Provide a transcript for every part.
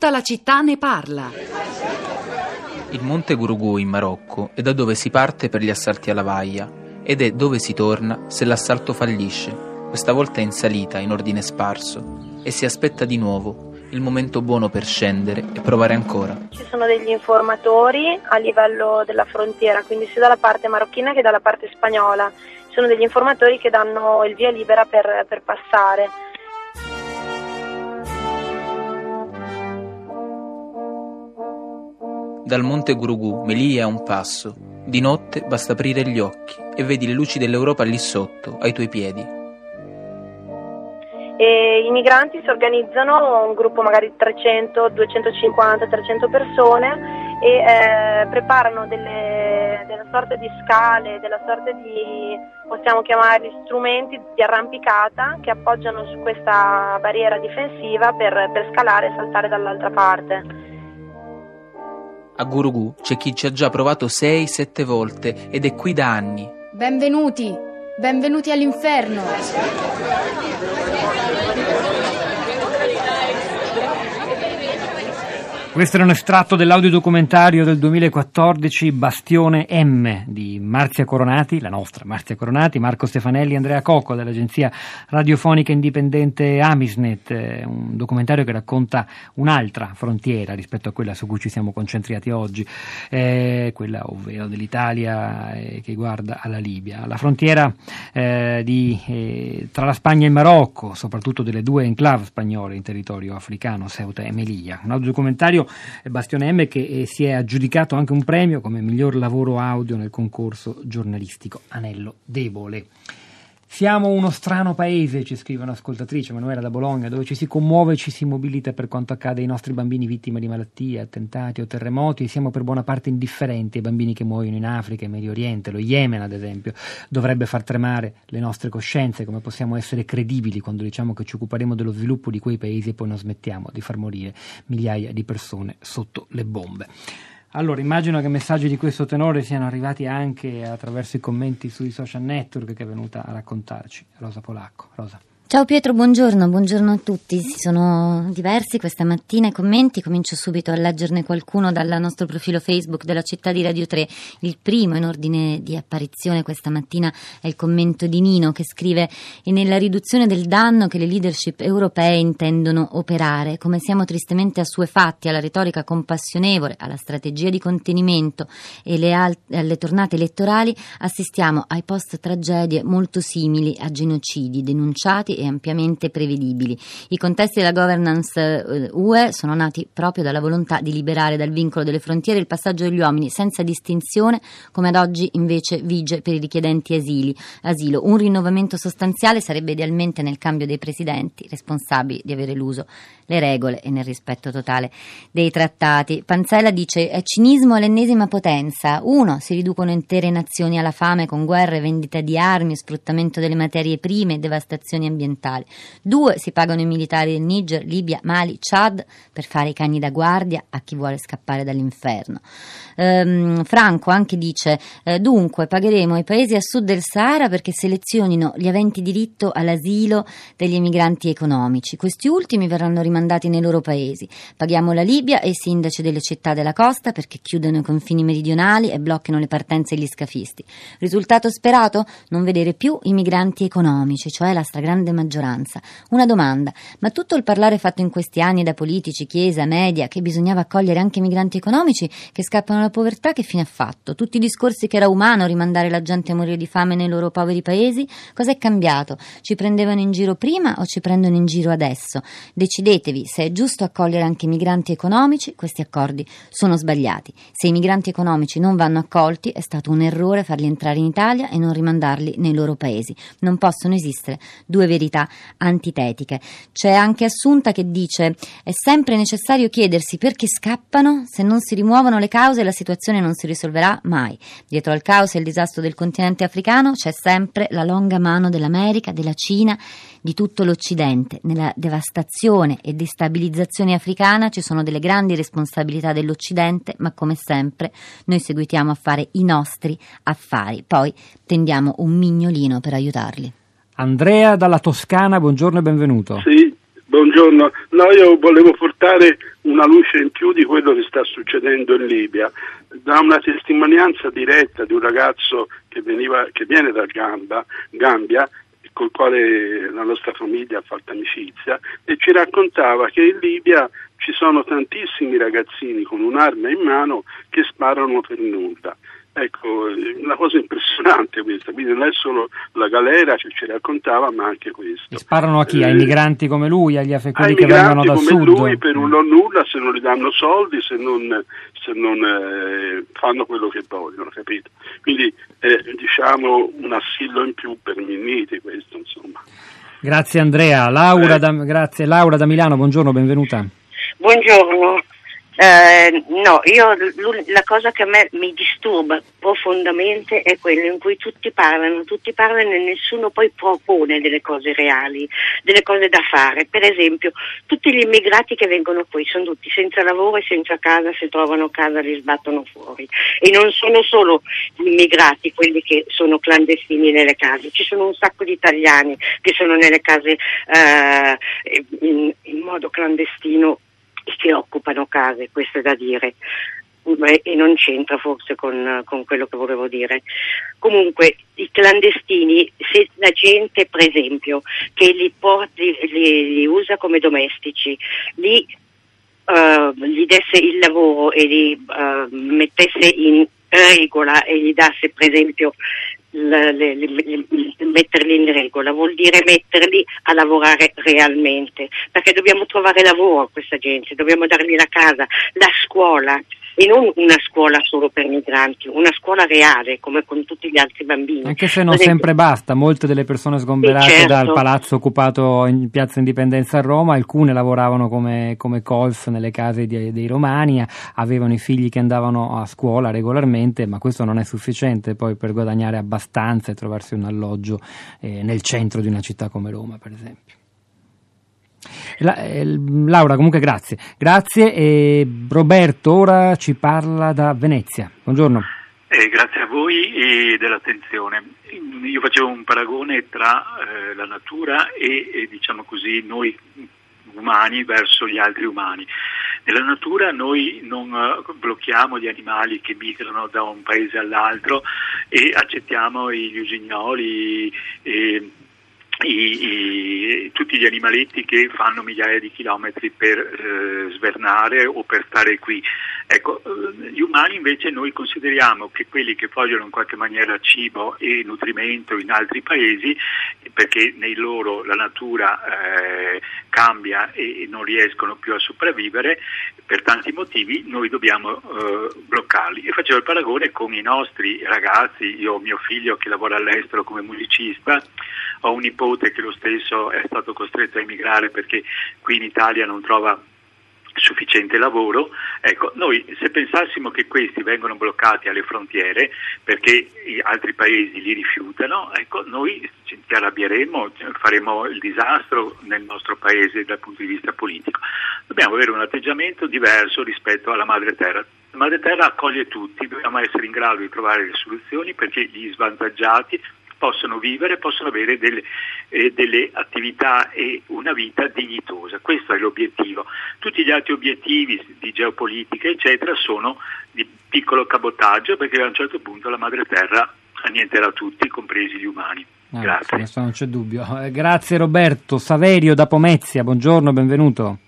Tutta la città ne parla. Il Monte Gurugù in Marocco è da dove si parte per gli assalti alla Vaia ed è dove si torna se l'assalto fallisce, questa volta in salita in ordine sparso, e si aspetta di nuovo il momento buono per scendere e provare ancora. Ci sono degli informatori a livello della frontiera, quindi sia dalla parte marocchina che dalla parte spagnola. Ci sono degli informatori che danno il via libera per, per passare. Dal monte Gurugù, Melia a un passo. Di notte basta aprire gli occhi e vedi le luci dell'Europa lì sotto, ai tuoi piedi. E I migranti si organizzano, un gruppo magari di 300, 250, 300 persone e eh, preparano delle, delle sorte di scale, della sorta di, possiamo chiamarli strumenti di arrampicata che appoggiano su questa barriera difensiva per, per scalare e saltare dall'altra parte. A Gurugù c'è chi ci ha già provato 6-7 volte ed è qui da anni. Benvenuti, benvenuti all'inferno. Questo era un estratto dell'audiodocumentario del 2014 Bastione M di Marzia Coronati, la nostra Marzia Coronati, Marco Stefanelli e Andrea Cocco dell'agenzia radiofonica indipendente Amisnet, un documentario che racconta un'altra frontiera rispetto a quella su cui ci siamo concentrati oggi, eh, quella ovvero dell'Italia eh, che guarda alla Libia. La frontiera eh, di, eh, tra la Spagna e il Marocco, soprattutto delle due enclave spagnole in territorio africano, Ceuta e Melilla. Un audiodocumentario Bastione M che eh, si è aggiudicato anche un premio come miglior lavoro audio nel concorso giornalistico Anello Debole. Siamo uno strano paese, ci scrive un'ascoltatrice, Manuela da Bologna, dove ci si commuove e ci si mobilita per quanto accade ai nostri bambini vittime di malattie, attentati o terremoti e siamo per buona parte indifferenti ai bambini che muoiono in Africa e Medio Oriente. Lo Yemen, ad esempio, dovrebbe far tremare le nostre coscienze, come possiamo essere credibili quando diciamo che ci occuperemo dello sviluppo di quei paesi e poi non smettiamo di far morire migliaia di persone sotto le bombe. Allora, immagino che messaggi di questo tenore siano arrivati anche attraverso i commenti sui social network che è venuta a raccontarci Rosa Polacco. Rosa. Ciao Pietro, buongiorno, buongiorno a tutti. Sono diversi questa mattina i commenti, comincio subito a leggerne qualcuno dal nostro profilo Facebook della città di Radio 3. Il primo in ordine di apparizione questa mattina è il commento di Nino che scrive è nella riduzione del danno che le leadership europee intendono operare, come siamo tristemente assuefatti alla retorica compassionevole, alla strategia di contenimento e al- alle tornate elettorali, assistiamo ai post tragedie molto simili a genocidi denunciati e ampiamente prevedibili. I contesti della governance UE eh, sono nati proprio dalla volontà di liberare dal vincolo delle frontiere il passaggio degli uomini senza distinzione, come ad oggi invece vige per i richiedenti asili, asilo. Un rinnovamento sostanziale sarebbe idealmente nel cambio dei presidenti responsabili di avere l'uso le regole e nel rispetto totale dei trattati. Panzella dice è cinismo all'ennesima potenza. Uno, si riducono intere nazioni alla fame con guerre, vendita di armi, sfruttamento delle materie prime devastazioni ambientali. Due, si pagano i militari del Niger, Libia, Mali, Chad per fare i cani da guardia a chi vuole scappare dall'inferno. Ehm, Franco anche dice eh, dunque pagheremo ai paesi a sud del Sahara perché selezionino gli aventi diritto all'asilo degli emigranti economici. Questi ultimi verranno rimandati mandati nei loro paesi. Paghiamo la Libia e i sindaci delle città della costa perché chiudono i confini meridionali e blocchino le partenze degli scafisti. Risultato sperato? Non vedere più i migranti economici, cioè la stragrande maggioranza. Una domanda, ma tutto il parlare fatto in questi anni da politici, chiesa, media, che bisognava accogliere anche migranti economici che scappano dalla povertà, che fine ha fatto? Tutti i discorsi che era umano rimandare la gente a morire di fame nei loro poveri paesi? Cos'è cambiato? Ci prendevano in giro prima o ci prendono in giro adesso? Decidete Chiedetevi se è giusto accogliere anche i migranti economici, questi accordi sono sbagliati. Se i migranti economici non vanno accolti è stato un errore farli entrare in Italia e non rimandarli nei loro paesi. Non possono esistere due verità antitetiche. C'è anche Assunta che dice è sempre necessario chiedersi perché scappano, se non si rimuovono le cause la situazione non si risolverà mai. Dietro al caos e il disastro del continente africano c'è sempre la longa mano dell'America, della Cina, di tutto l'Occidente. Nella devastazione e destabilizzazione africana ci sono delle grandi responsabilità dell'Occidente, ma come sempre noi seguitiamo a fare i nostri affari. Poi tendiamo un mignolino per aiutarli. Andrea dalla Toscana, buongiorno e benvenuto. Sì, buongiorno. No, io volevo portare una luce in più di quello che sta succedendo in Libia. Da una testimonianza diretta di un ragazzo che, veniva, che viene da Gamba, Gambia, col quale la nostra famiglia ha fatto amicizia, e ci raccontava che in Libia ci sono tantissimi ragazzini con un'arma in mano che sparano per nulla. Ecco, una cosa impressionante questa, quindi non è solo la galera che ci raccontava, ma anche questo. E sparano a chi? Ai eh, migranti come lui, agli africani che vengono dal come sud? lui per un non nulla, se non gli danno soldi, se non, se non eh, fanno quello che vogliono, capito? Quindi è diciamo un assillo in più per Minniti questo, insomma. Grazie Andrea. Laura, eh. da, grazie. Laura da Milano, buongiorno, benvenuta. Buongiorno. Eh, no, io la cosa che a me mi disturba profondamente è quella in cui tutti parlano, tutti parlano e nessuno poi propone delle cose reali, delle cose da fare. Per esempio, tutti gli immigrati che vengono qui sono tutti senza lavoro e senza casa, se trovano casa li sbattono fuori. E non sono solo gli immigrati quelli che sono clandestini nelle case, ci sono un sacco di italiani che sono nelle case eh, in, in modo clandestino che occupano case, questo è da dire e non c'entra forse con, con, quello che volevo dire. Comunque i clandestini, se la gente per esempio che li, porti, li, li usa come domestici, li, uh, gli desse il lavoro e li uh, mettesse in regola e gli dasse per esempio le, le, le, metterli in regola, vuol dire metterli a lavorare realmente, perché dobbiamo trovare lavoro a questa gente, dobbiamo dargli la casa, la scuola, e non una scuola solo per migranti, una scuola reale come con tutti gli altri bambini. Anche se non sempre basta, molte delle persone sgomberate certo. dal palazzo occupato in piazza Indipendenza a Roma, alcune lavoravano come, come colf nelle case di, dei romani, avevano i figli che andavano a scuola regolarmente, ma questo non è sufficiente poi per guadagnare abbastanza e trovarsi un alloggio eh, nel centro di una città come Roma, per esempio. La, eh, Laura, comunque grazie. Grazie e Roberto ora ci parla da Venezia. Buongiorno. Eh, grazie a voi e dell'attenzione. Io facevo un paragone tra eh, la natura e, e, diciamo così, noi umani verso gli altri umani. Nella natura noi non uh, blocchiamo gli animali che migrano da un paese all'altro e accettiamo gli usignoli e i, i, tutti gli animaletti che fanno migliaia di chilometri per eh, svernare o per stare qui. Ecco, eh, gli umani invece noi consideriamo che quelli che vogliono in qualche maniera cibo e nutrimento in altri paesi, perché nei loro la natura eh, cambia e non riescono più a sopravvivere, per tanti motivi noi dobbiamo eh, bloccarli. E facevo il paragone con i nostri ragazzi, io ho mio figlio che lavora all'estero come musicista, ho un nipote che lo stesso è stato costretto a emigrare perché qui in Italia non trova sufficiente lavoro, ecco, noi se pensassimo che questi vengono bloccati alle frontiere perché altri paesi li rifiutano, ecco, noi ci arrabbieremo, faremo il disastro nel nostro paese dal punto di vista politico. Dobbiamo avere un atteggiamento diverso rispetto alla madre terra. La madre terra accoglie tutti, dobbiamo essere in grado di trovare le soluzioni perché gli svantaggiati possono vivere, possono avere delle, eh, delle, attività e una vita dignitosa. Questo è l'obiettivo. Tutti gli altri obiettivi di geopolitica, eccetera, sono di piccolo cabotaggio perché a un certo punto la madre terra annienterà tutti, compresi gli umani. Ah, grazie. Questo non c'è dubbio. Eh, grazie Roberto. Saverio da Pomezia, buongiorno, benvenuto.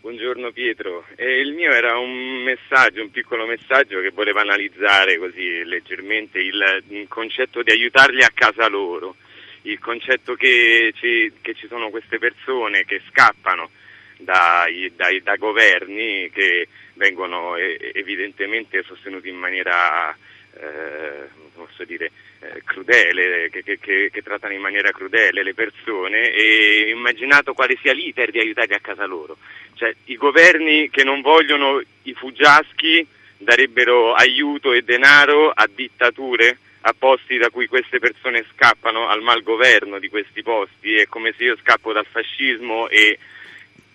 Buongiorno Pietro, eh, il mio era un messaggio, un piccolo messaggio che voleva analizzare così leggermente il, il concetto di aiutarli a casa loro, il concetto che ci, che ci sono queste persone che scappano dai, dai, da governi che vengono evidentemente sostenuti in maniera eh, posso dire, eh, crudele, che, che, che, trattano in maniera crudele le persone e immaginato quale sia l'iter di aiutarli a casa loro. Cioè, I governi che non vogliono i fuggiaschi darebbero aiuto e denaro a dittature, a posti da cui queste persone scappano, al malgoverno di questi posti. È come se io scappo dal fascismo e,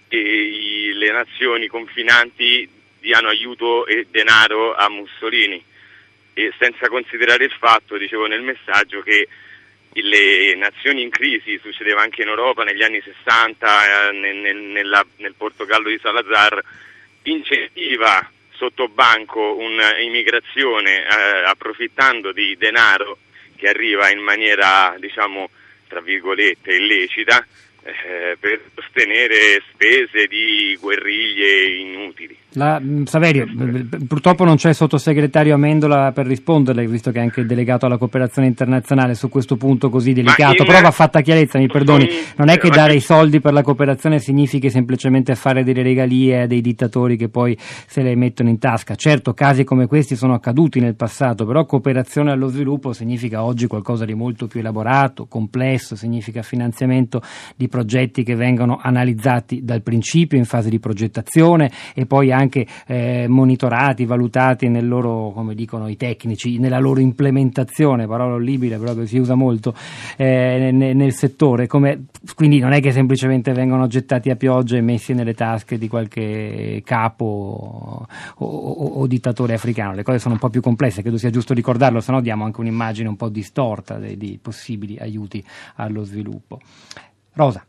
e i, le nazioni confinanti diano aiuto e denaro a Mussolini e senza considerare il fatto, dicevo nel messaggio, che le nazioni in crisi, succedeva anche in Europa negli anni 60, eh, nel, nella, nel Portogallo di Salazar, incentiva sotto banco un'immigrazione eh, approfittando di denaro che arriva in maniera, diciamo, tra virgolette, illecita eh, per sostenere spese di guerriglie inutili. La, mm, Saverio, purtroppo non c'è il sottosegretario Amendola per risponderle, visto che è anche delegato alla cooperazione internazionale su questo punto così delicato, in, però va fatta chiarezza, mi perdoni, non è che dare i soldi per la cooperazione significhi semplicemente fare delle regalie a dei dittatori che poi se le mettono in tasca. Certo, casi come questi sono accaduti nel passato, però cooperazione allo sviluppo significa oggi qualcosa di molto più elaborato, complesso, significa finanziamento di progetti che vengono analizzati dal principio in fase di progettazione e poi anche anche eh, monitorati, valutati nel loro, come dicono i tecnici, nella loro implementazione, parola orribile però che si usa molto eh, nel, nel, settore, come, quindi non è che semplicemente vengono gettati a pioggia e messi nelle tasche di qualche capo o, o, o dittatore africano, le cose sono un po' più complesse, credo sia giusto ricordarlo, se no diamo anche un'immagine un po' distorta dei, dei possibili aiuti allo sviluppo. Rosa.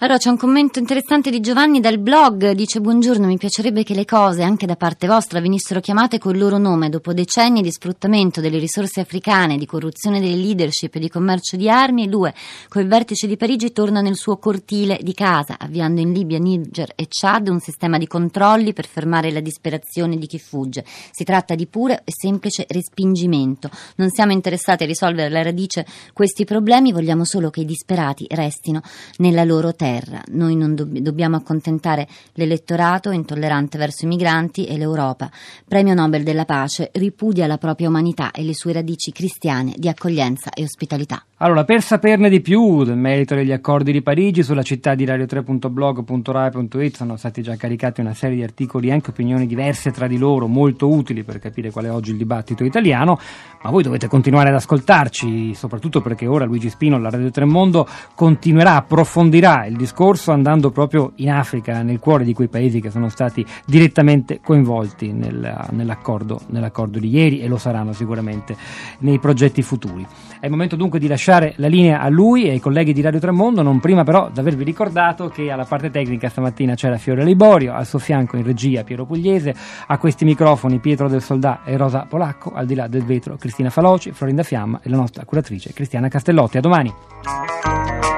Allora c'è un commento interessante di Giovanni dal blog, dice buongiorno, mi piacerebbe che le cose anche da parte vostra venissero chiamate col loro nome dopo decenni di sfruttamento delle risorse africane, di corruzione delle leadership e di commercio di armi e lui col vertice di Parigi torna nel suo cortile di casa, avviando in Libia, Niger e Chad un sistema di controlli per fermare la disperazione di chi fugge. Si tratta di puro e semplice respingimento. Non siamo interessati a risolvere alla radice questi problemi, vogliamo solo che i disperati restino nella loro terra terra. Noi non dobb- dobbiamo accontentare l'elettorato intollerante verso i migranti e l'Europa. Premio Nobel della pace ripudia la propria umanità e le sue radici cristiane di accoglienza e ospitalità. Allora, per saperne di più del merito degli accordi di Parigi, sulla città di radio3.blog.rai.it sono stati già caricati una serie di articoli e anche opinioni diverse tra di loro, molto utili per capire qual è oggi il dibattito italiano, ma voi dovete continuare ad ascoltarci, soprattutto perché ora Luigi Spino, la Radio 3 Mondo, continuerà, approfondirà il discorso andando proprio in Africa, nel cuore di quei paesi che sono stati direttamente coinvolti nel, nell'accordo, nell'accordo di ieri e lo saranno sicuramente nei progetti futuri. È il momento dunque di lasciare lasciare la linea a lui e ai colleghi di Radio Tremondo, non prima però di avervi ricordato che alla parte tecnica stamattina c'era Fiore Liborio, al suo fianco in regia Piero Pugliese, a questi microfoni Pietro del Soldà e Rosa Polacco, al di là del vetro Cristina Faloci, Florinda Fiamma e la nostra curatrice Cristiana Castellotti. A domani.